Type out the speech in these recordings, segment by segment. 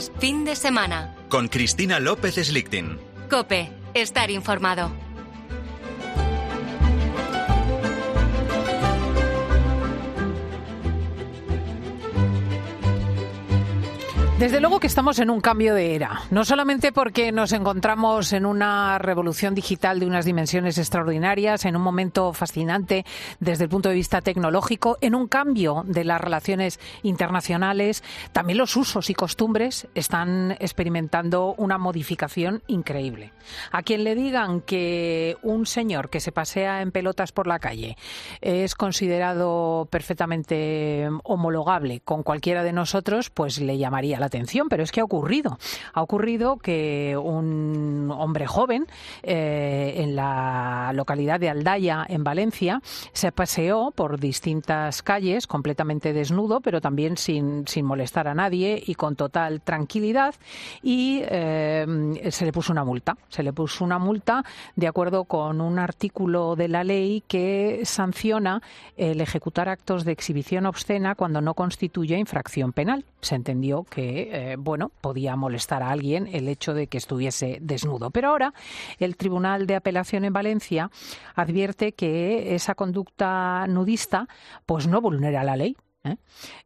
Noticias fin de semana. Con Cristina López Slichting. Cope, estar informado. Desde luego que estamos en un cambio de era, no solamente porque nos encontramos en una revolución digital de unas dimensiones extraordinarias, en un momento fascinante desde el punto de vista tecnológico, en un cambio de las relaciones internacionales, también los usos y costumbres están experimentando una modificación increíble. A quien le digan que un señor que se pasea en pelotas por la calle es considerado perfectamente homologable con cualquiera de nosotros, pues le llamaría la atención, pero es que ha ocurrido. Ha ocurrido que un hombre joven eh, en la localidad de Aldaya, en Valencia, se paseó por distintas calles completamente desnudo, pero también sin, sin molestar a nadie y con total tranquilidad y eh, se le puso una multa. Se le puso una multa de acuerdo con un artículo de la ley que sanciona el ejecutar actos de exhibición obscena cuando no constituye infracción penal. Se entendió que eh, bueno, podía molestar a alguien el hecho de que estuviese desnudo. Pero ahora el Tribunal de Apelación en Valencia advierte que esa conducta nudista pues no vulnera la ley ¿eh?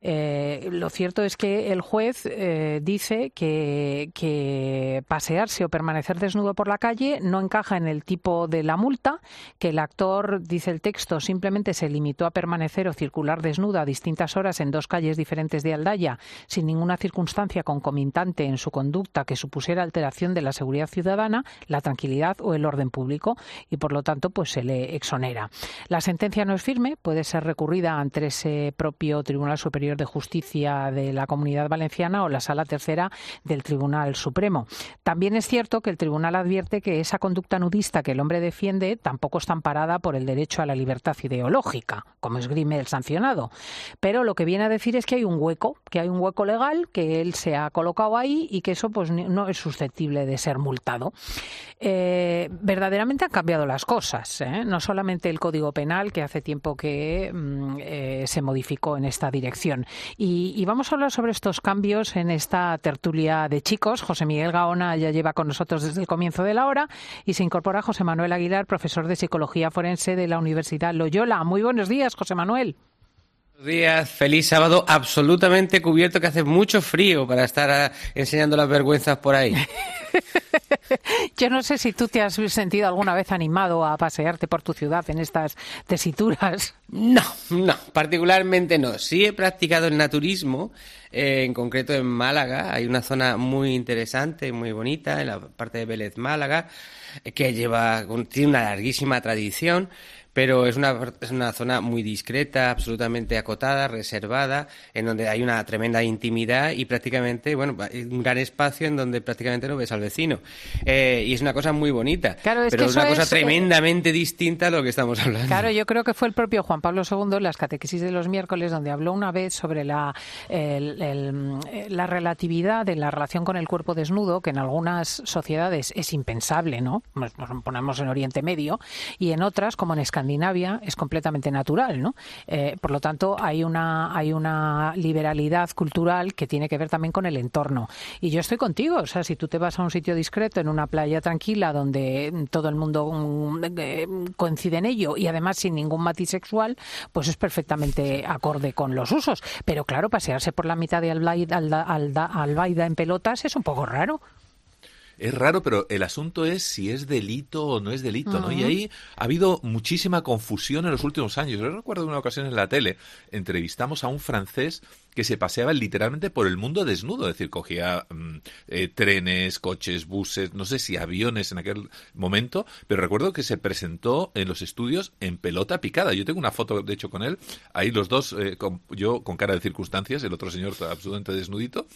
Eh, lo cierto es que el juez eh, dice que, pasearse o permanecer desnudo por la calle no encaja en el tipo de la multa, que el actor, dice el texto, simplemente se limitó a permanecer o circular desnudo a distintas horas en dos calles diferentes de Aldaya, sin ninguna circunstancia concomitante en su conducta que supusiera alteración de la seguridad ciudadana, la tranquilidad o el orden público, y por lo tanto pues se le exonera. La sentencia no es firme, puede ser recurrida ante ese propio Tribunal Superior de Justicia de la Comunidad Valenciana o la Sala Tercera del Tribunal Supremo. También es cierto que el Tribunal advierte que esa conducta nudista que el hombre defiende tampoco está amparada por el derecho a la libertad ideológica, como esgrime el sancionado. Pero lo que viene a decir es que hay un hueco, que hay un hueco legal, que él se ha colocado ahí y que eso pues no es susceptible de ser multado. Eh, verdaderamente han cambiado las cosas, ¿eh? no solamente el Código Penal, que hace tiempo que mm, eh, se modificó en esta dirección. Y, vamos a hablar sobre estos cambios en esta tertulia de chicos. José Miguel Gaona ya lleva con nosotros desde el comienzo de la hora y se incorpora José Manuel Aguilar, profesor de Psicología Forense de la Universidad Loyola. Muy buenos días, José Manuel. Días, feliz sábado, absolutamente cubierto, que hace mucho frío para estar ah, enseñando las vergüenzas por ahí. Yo no sé si tú te has sentido alguna vez animado a pasearte por tu ciudad en estas tesituras. No, no, particularmente no. Sí he practicado el naturismo, eh, en concreto en Málaga. Hay una zona muy interesante, muy bonita, en la parte de Vélez Málaga, que lleva, tiene una larguísima tradición pero es una, es una zona muy discreta, absolutamente acotada, reservada, en donde hay una tremenda intimidad y prácticamente, bueno, un gran espacio en donde prácticamente no ves al vecino. Eh, y es una cosa muy bonita, pero es una cosa eh, tremendamente distinta a lo que estamos hablando. Claro, yo creo que fue el propio Juan Pablo II en las catequesis de los miércoles donde habló una vez sobre la, la relatividad de la relación con el cuerpo desnudo, que en algunas sociedades es impensable, ¿no? Nos, ponemos en Oriente Medio, y en otras, como en Escandinavia, Es completamente natural, ¿no? Eh, por lo tanto, hay una, hay una liberalidad cultural que tiene que ver también con el entorno. Y yo estoy contigo, o sea, si tú te vas a un sitio discreto, en una playa tranquila, donde todo el mundo mm, eh, coincide en ello y además sin ningún matiz sexual, pues es perfectamente acorde con los usos. Pero claro, pasearse por la mitad de Albaida en pelotas es un poco raro es raro, pero el asunto es si es delito o no es delito, ¿no? Y ahí ha habido muchísima confusión en los últimos años. Yo recuerdo una ocasión en la tele, entrevistamos a un francés que se paseaba literalmente por el mundo desnudo, es decir, cogía mm, eh, trenes, coches, buses, no sé si aviones en aquel momento, pero recuerdo que se presentó en los estudios en pelota picada. Yo tengo una foto, de hecho, con él, ahí los dos, eh, yo con cara de circunstancias, el otro señor absolutamente desnudito,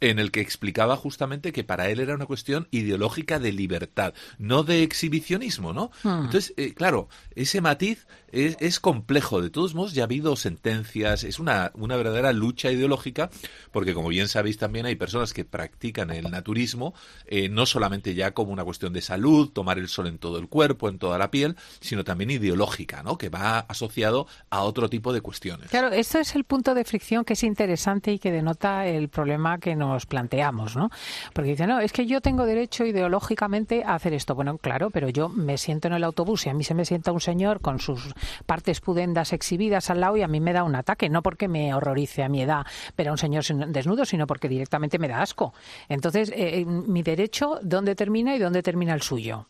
en el que explicaba justamente que para él era una cuestión ideológica de libertad, no de exhibicionismo, ¿no? Hmm. Entonces, eh, claro, ese matiz es, complejo. De todos modos, ya ha habido sentencias, es una, una verdadera lucha ideológica, porque como bien sabéis también hay personas que practican el naturismo, eh, no solamente ya como una cuestión de salud, tomar el sol en todo el cuerpo, en toda la piel, sino también ideológica, ¿no? Que va asociado a otro tipo de cuestiones. Claro, esto es el punto de fricción que es interesante y que denota el problema que nos planteamos, ¿no? Porque dicen, no, es que yo tengo derecho ideológicamente a hacer esto. Bueno, claro, pero yo me siento en el autobús y a mí se me sienta un señor con sus partes pudendas exhibidas al lado y a mí me da un ataque, no porque me horrorice a mi ver a un señor desnudo, sino porque directamente me da asco. Entonces, eh, mi derecho, ¿dónde termina y dónde termina el suyo?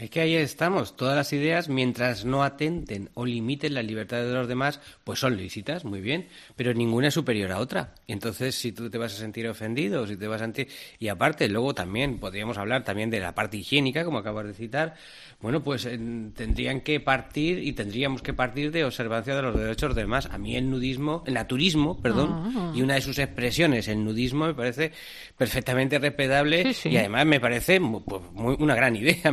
Es que ahí estamos. Todas las ideas, mientras no atenten o limiten la libertad de los demás, pues son lícitas, muy bien, pero ninguna es superior a otra. Y entonces, si tú te vas a sentir ofendido, si te vas a sentir... Y aparte, luego también podríamos hablar también de la parte higiénica, como acabas de citar, bueno, pues tendrían que partir y tendríamos que partir de observancia de los derechos de demás. A mí el nudismo, el naturismo, perdón, ah. y una de sus expresiones, el nudismo, me parece perfectamente respetable y además me parece pues, una gran idea.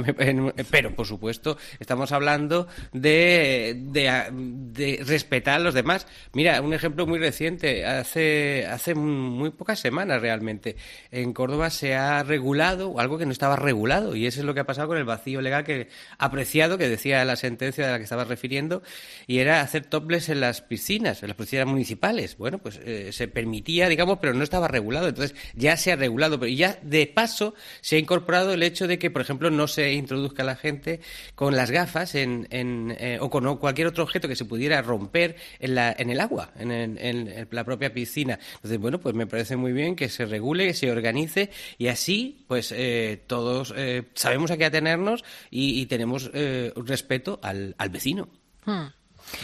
Pero, por supuesto, estamos hablando de, de, respetar a los demás. Mira, un ejemplo muy reciente, hace, hace muy pocas semanas realmente, en Córdoba se ha regulado algo que no estaba regulado y eso es lo que ha pasado con el vacío legal que apreciado, que decía la sentencia de la que estaba refiriendo, y era hacer topless en las piscinas, en las piscinas municipales. Bueno, pues eh, se permitía, digamos, pero no estaba regulado. Entonces ya se ha regulado, pero ya de paso se ha incorporado el hecho de que, por ejemplo, no se introduzca la gente con las gafas en, eh, o con cualquier otro objeto que se pudiera romper en, la, en el agua, en, en, la propia piscina. Entonces, bueno, pues me parece muy bien que se regule, que se organice y así, pues eh, todos sabemos a qué atenernos y tenemos eh, respeto al, vecino. Hmm.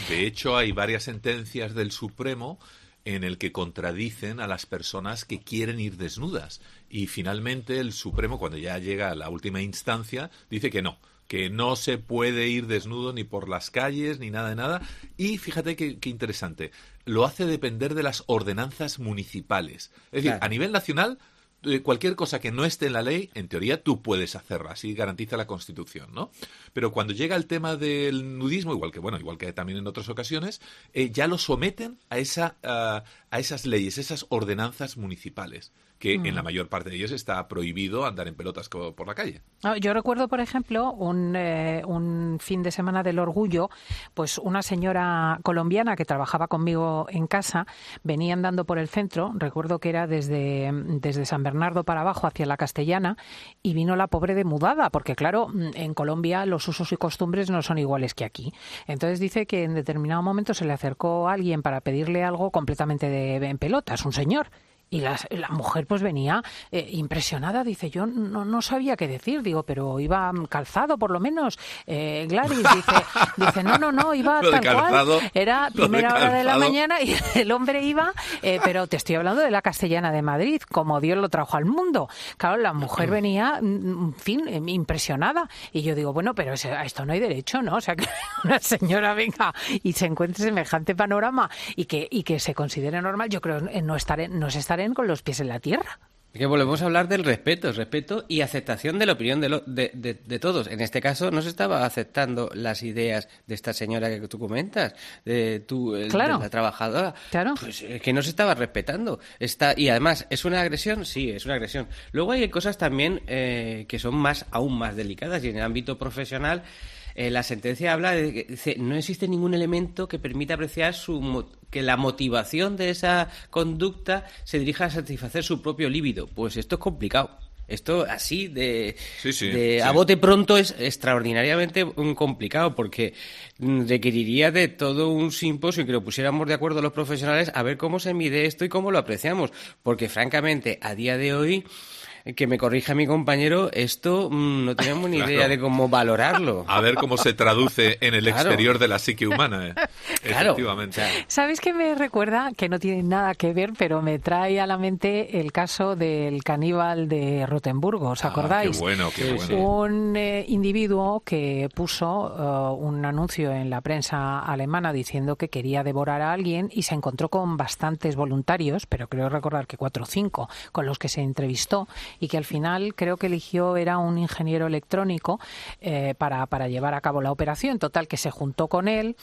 De hecho, hay varias sentencias del Supremo en el que contradicen a las personas que quieren ir desnudas. Y finalmente el Supremo, cuando ya llega a la última instancia, dice que no, que no se puede ir desnudo ni por las calles ni nada de nada. Y fíjate qué, interesante, lo hace depender de las ordenanzas municipales. Es decir, a nivel nacional eh, cualquier cosa que no esté en la ley, en teoría tú puedes hacerla, así garantiza la Constitución, ¿no? Pero cuando llega el tema del nudismo, igual que bueno, igual que también en otras ocasiones, eh, ya lo someten a esa a esas leyes, esas ordenanzas municipales que en la mm. mayor parte de ellos está prohibido andar en pelotas por la calle. Yo recuerdo, por ejemplo, un, eh, un, fin de semana del orgullo, pues una señora colombiana que trabajaba conmigo en casa venía andando por el centro, recuerdo que era desde, desde San Bernardo para abajo hacia la Castellana, y vino la pobre de mudada, porque claro, en Colombia los usos y costumbres no son iguales que aquí. Entonces dice que en determinado momento se le acercó a alguien para pedirle algo completamente de, en pelotas, un señor. Y la, la mujer pues venía eh, impresionada, dice, yo no, no sabía qué decir, digo, pero iba calzado por lo menos. Eh, Gladys dice, dice, no, no, no, iba tal cual. Era primera hora de la mañana y el hombre iba, eh, pero te estoy hablando de la castellana de Madrid, como Dios lo trajo al mundo. Claro, la mujer venía, mm, en fin, eh, impresionada. Y yo digo, bueno, pero a esto no hay derecho, ¿no? O sea, que una señora venga y se encuentre semejante panorama y que, y que se considere normal, yo creo no estar no es con los pies en la tierra. Que volvemos a hablar del respeto, respeto y aceptación de la opinión de, de, de, todos. En este caso no se estaba aceptando las ideas de esta señora que tú comentas, de, tu, la trabajadora. Claro. Pues es que no se estaba respetando. Está, y además, ¿es una agresión? Sí, es una agresión. Luego hay cosas también eh, que son más, aún más delicadas y en el ámbito profesional eh, la sentencia habla de que dice, no existe ningún elemento que permita apreciar su, que la motivación de esa conducta se dirija a satisfacer su propio líbido. Pues esto es complicado. Esto así de, a bote pronto es extraordinariamente complicado porque requeriría de todo un simposio y que lo pusiéramos de acuerdo los profesionales a ver cómo se mide esto y cómo lo apreciamos. Porque francamente, a día de hoy que me corrija mi compañero, esto mm, no tenemos ni idea de cómo valorarlo. A ver cómo se traduce en el exterior de la psique humana. Eh. Efectivamente. ¿Sabes qué me recuerda? Que no tiene nada que ver, pero me trae a la mente el caso del caníbal de Rotenburgo. ¿Os ah, acordáis? qué bueno, qué bueno. Un eh, individuo que puso eh, un anuncio en la prensa alemana diciendo que quería devorar a alguien y se encontró con bastantes voluntarios, pero creo recordar que cuatro o cinco, con los que se entrevistó y que al final creo que eligió era un ingeniero electrónico eh, para, para llevar a cabo la operación. Total, que se juntó con él,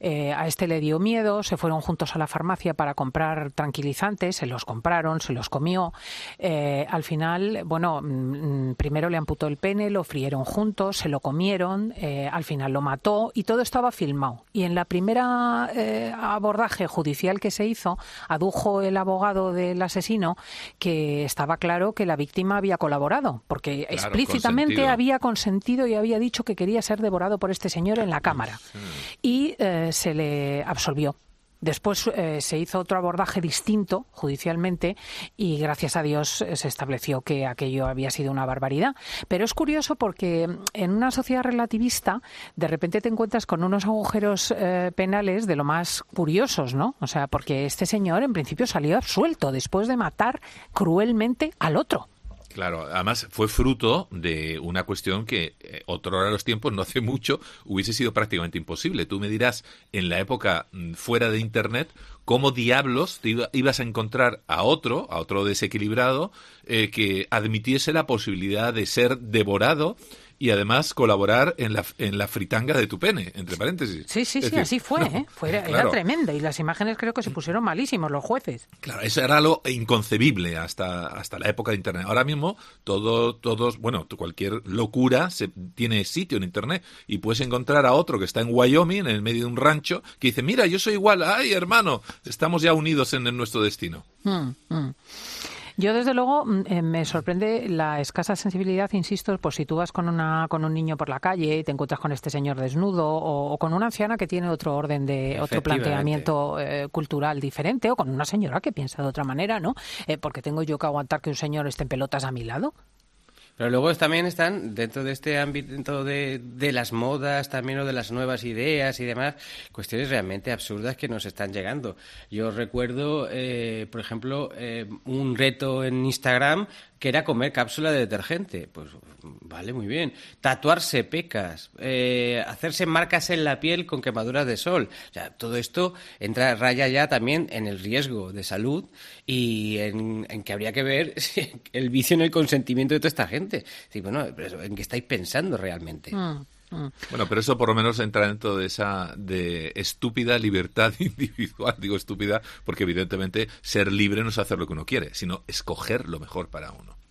eh, a este le dio miedo, se fueron juntos a la farmacia para comprar tranquilizantes, se los compraron, se los comió. Eh, al final, bueno, mm, primero le amputó el pene, lo frieron juntos, se lo comieron, al final lo mató y todo estaba filmado. Y en la primera abordaje judicial que se hizo, adujo el abogado del asesino que estaba claro que la víctima había colaborado, porque explícitamente había consentido y había dicho que quería ser devorado por este señor en la cámara. Y eh, se le absolvió. Después eh, se hizo otro abordaje distinto judicialmente y gracias a Dios eh, se estableció que aquello había sido una barbaridad. Pero es curioso porque mm, en una sociedad relativista de repente te encuentras con unos agujeros penales de lo más curiosos, ¿no? O sea, porque este señor en principio salió absuelto después de matar cruelmente al otro. Claro, además fue fruto de una cuestión que eh, otro hora los tiempos, no hace mucho, hubiese sido prácticamente imposible. Tú me dirás, en la época mm, fuera de Internet, cómo diablos te ibas a encontrar a otro, a otro desequilibrado, eh, que admitiese la posibilidad de ser devorado y además colaborar en la, en la fritanga de tu pene, entre paréntesis. Sí, sí, sí, así fue, ¿eh? fue era, tremenda y las imágenes creo que se pusieron malísimos los jueces. Claro, eso era lo inconcebible hasta, hasta la época de Internet. Ahora mismo todo, todos, bueno, cualquier locura se, tiene sitio en Internet y puedes encontrar a otro que está en Wyoming, en el medio de un rancho, que dice, mira, yo soy igual, ay hermano, estamos ya unidos en, nuestro destino. Mm, mm. Yo, desde luego, mm, eh, me sorprende la escasa sensibilidad, insisto, pues si tú vas con, una, con un niño por la calle y te encuentras con este señor desnudo o, con una anciana que tiene otro orden de, otro planteamiento eh, cultural diferente o con una señora que piensa de otra manera, ¿no? Eh, porque tengo yo que aguantar que un señor esté en pelotas a mi lado. Pero luego también están, dentro de este ámbito dentro de, de, las modas, también o de las nuevas ideas y demás, cuestiones realmente absurdas que nos están llegando. Yo recuerdo, eh, por ejemplo, eh, un reto en Instagram que era comer cápsula de detergente. Pues vale, muy bien. Tatuarse pecas, eh, hacerse marcas en la piel con quemaduras de sol. O sea, todo esto entra raya ya también en el riesgo de salud y en, que habría que ver el vicio en el consentimiento de toda esta gente. Sí, bueno, ¿en qué estáis pensando realmente? Mm. Bueno, pero eso por lo menos entra dentro de esa de estúpida libertad individual. Digo estúpida porque evidentemente ser libre no es hacer lo que uno quiere, sino escoger lo mejor para uno.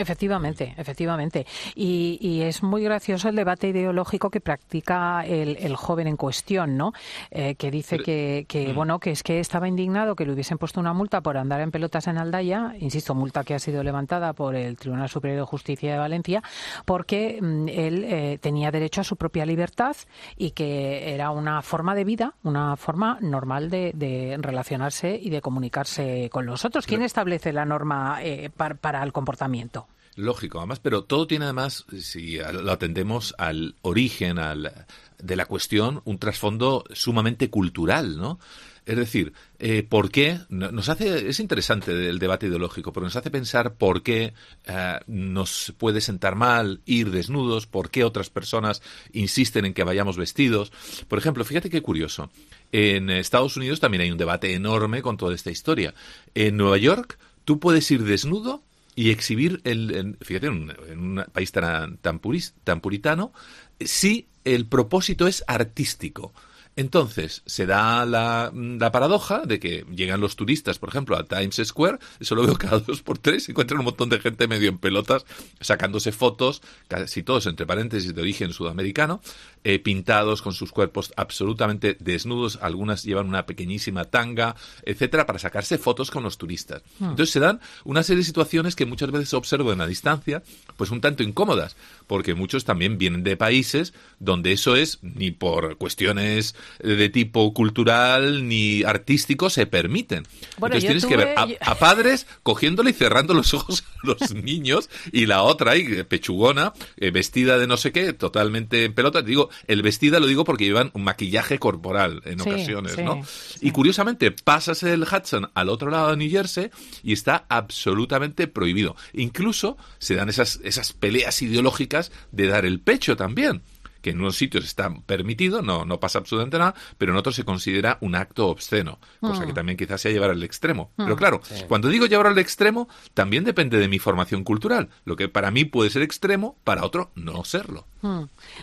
Efectivamente, efectivamente. Y, es muy gracioso el debate ideológico que practica el, joven en cuestión, ¿no? Eh, que dice que, mm. bueno, que es que estaba indignado que le hubiesen puesto una multa por andar en pelotas en Aldaya, insisto, multa que ha sido levantada por el Tribunal Superior de Justicia de Valencia, porque mm, él eh, tenía derecho a su propia libertad y que era una forma de vida, una forma normal de, relacionarse y de comunicarse con los otros. ¿Quién establece la norma eh, para el comportamiento? Lógico, además, pero todo tiene además, si lo atendemos al origen al, de la cuestión, un trasfondo sumamente cultural, ¿no? Es decir, eh, ¿por qué? Nos hace, es interesante el debate ideológico, pero nos hace pensar por qué eh, nos puede sentar mal ir desnudos, por qué otras personas insisten en que vayamos vestidos. Por ejemplo, fíjate qué curioso. En Estados Unidos también hay un debate enorme con toda esta historia. En Nueva York, tú puedes ir desnudo y exhibir, el, fíjate, en un, país tan, tan, tan puritano, si el propósito es artístico. Entonces, se da la, paradoja de que llegan los turistas, por ejemplo, a Times Square, eso lo veo cada dos por tres, y encuentran un montón de gente medio en pelotas, sacándose fotos, casi todos entre paréntesis de origen sudamericano, eh, pintados con sus cuerpos absolutamente desnudos, algunas llevan una pequeñísima tanga, etcétera, para sacarse fotos con los turistas. Hmm. Entonces se dan una serie de situaciones que muchas veces observo en la distancia, pues un tanto incómodas, porque muchos también vienen de países donde eso es ni por cuestiones de tipo cultural ni artístico se permiten. Entonces tienes que ver a, padres cogiéndole y cerrando los ojos a los niños y la otra ahí, pechugona, eh, vestida de no sé qué, totalmente en pelota. Digo, el vestida lo digo porque llevan un maquillaje corporal en ocasiones, ¿no? Y curiosamente pasas el Hudson al otro lado de New Jersey y está absolutamente prohibido. Incluso se dan esas, esas peleas ideológicas de dar el pecho también que en unos sitios está permitido, no, no pasa absolutamente nada, pero en otros se considera un acto obsceno, cosa que también quizás sea llevar al extremo. Pero claro, cuando digo llevar al extremo, también depende de mi formación cultural. Lo que para mí puede ser extremo, para otro no serlo.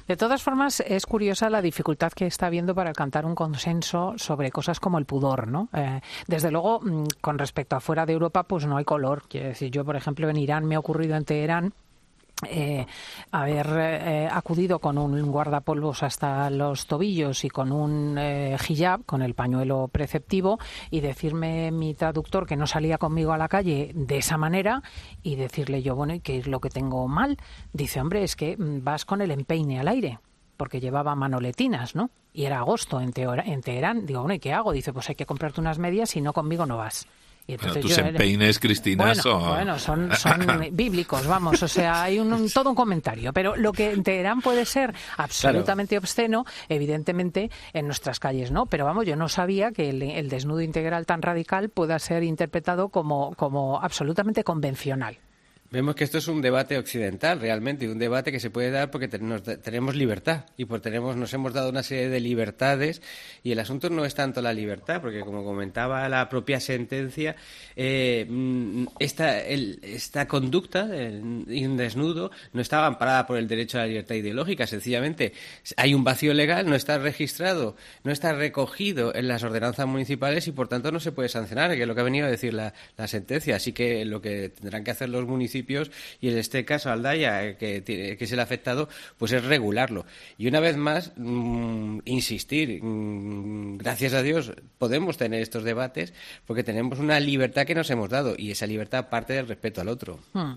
De todas formas, es curiosa la dificultad que está habiendo para alcanzar un consenso sobre cosas como el pudor, ¿no? Eh, desde luego, mm, con respecto a fuera de Europa, pues no hay color. Quiero decir, yo, por ejemplo, en Irán me ha ocurrido en Teherán eh, haber eh, acudido con un guardapolvos hasta los tobillos y con un eh, hijab, con el pañuelo preceptivo, y decirme mi traductor que no salía conmigo a la calle de esa manera y decirle yo, bueno, ¿y qué es lo que tengo mal? Dice, hombre, es que mm, vas con el empeine al aire porque llevaba manoletinas, ¿no? Y era agosto en, en Teherán. Digo, bueno, ¿y qué hago? Dice, pues hay que comprarte unas medias y no conmigo no vas. Y tus empeines, Cristina, son... son, bíblicos, vamos, o sea, hay un, todo un comentario. Pero lo que en Teherán puede ser absolutamente obsceno, evidentemente, en nuestras calles no. Pero vamos, yo no sabía que el, desnudo integral tan radical pueda ser interpretado como, como absolutamente convencional. Vemos que esto es un debate occidental realmente un debate que se puede dar porque tenemos libertad y por tenemos nos hemos dado una serie de libertades y el asunto no es tanto la libertad porque como comentaba la propia sentencia eh, mm, esta, esta conducta un desnudo no estaba amparada por el derecho a la libertad ideológica sencillamente hay un vacío legal no está registrado no está recogido en las ordenanzas municipales y por tanto no se puede sancionar que es lo que ha venido a decir la, la sentencia. Así que lo que tendrán que hacer los municipios y en este caso Aldaya, que, que es el afectado, pues es regularlo. Y una vez más, mm, insistir, mm, gracias a Dios podemos tener estos debates porque tenemos una libertad que nos hemos dado y esa libertad parte del respeto al otro. Hmm.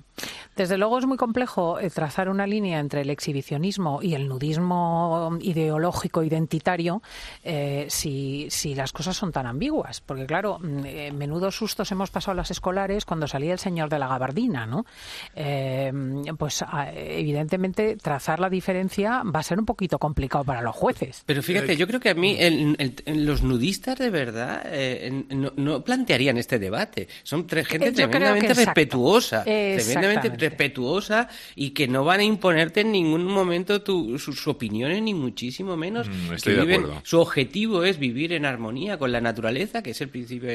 Desde luego es muy complejo eh, trazar una línea entre el exhibicionismo y el nudismo ideológico identitario eh, si, si, las cosas son tan ambiguas. Porque claro, mm, eh, menudos sustos hemos pasado las escolares cuando salía el señor de la gabardina, ¿no? Eh, pues evidentemente trazar la diferencia va a ser un poquito complicado para los jueces. Pero fíjate, yo creo que a mí los nudistas de verdad eh, no, plantearían este debate. Son gente eh, tremendamente respetuosa, tremendamente respetuosa y que no van a imponerte en ningún momento sus opiniones ni muchísimo menos. Mm, estoy de acuerdo. Su objetivo es vivir en armonía con la naturaleza, que es el principio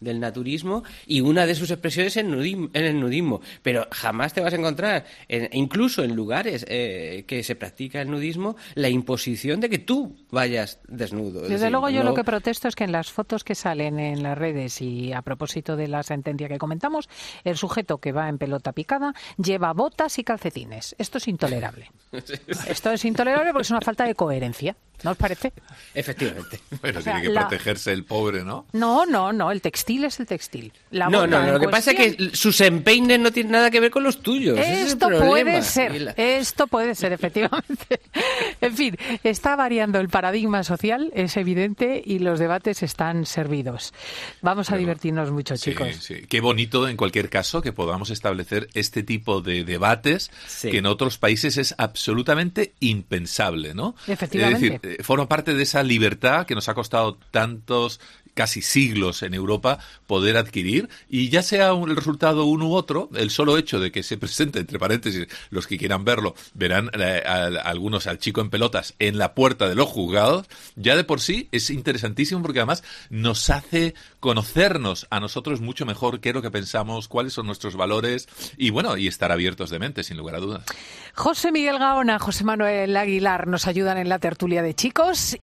del naturismo, y una de sus expresiones es en el nudismo. Pero jamás te vas a encontrar, incluso en lugares eh, que se practica el nudismo, la imposición de que tú vayas desnudo. Desde luego yo lo que protesto es que en las fotos que salen en las redes y a propósito de la sentencia que comentamos, el sujeto que va en pelota picada lleva botas y calcetines. Esto es intolerable. Esto es intolerable porque es una falta de coherencia. ¿No os parece? Efectivamente. Bueno, tiene que protegerse el pobre, ¿no? No, no, no. El textil es el textil. no, no, no. Lo que pasa es que sus empeines no tienen nada que ver con los tuyos. Esto puede ser. Esto puede ser, efectivamente. en fin, está variando el paradigma social, es evidente, y los debates están servidos. Vamos a divertirnos mucho, chicos. Sí. Qué bonito, en cualquier caso, que podamos establecer este tipo de debates que en otros países es absolutamente impensable, ¿no? Efectivamente. Forma parte de esa libertad que nos ha costado tantos casi siglos en Europa poder adquirir y ya sea el resultado uno u otro, el solo hecho de que se presente, entre paréntesis, los que quieran verlo, verán eh, algunos al chico en pelotas en la puerta de los juzgados, ya de por sí es interesantísimo porque además nos hace conocernos a nosotros mucho mejor qué es lo que pensamos, cuáles son nuestros valores y bueno, y estar abiertos de mente, sin lugar a dudas. José Miguel Gaona, José Manuel Aguilar nos ayudan en la tertulia de chicos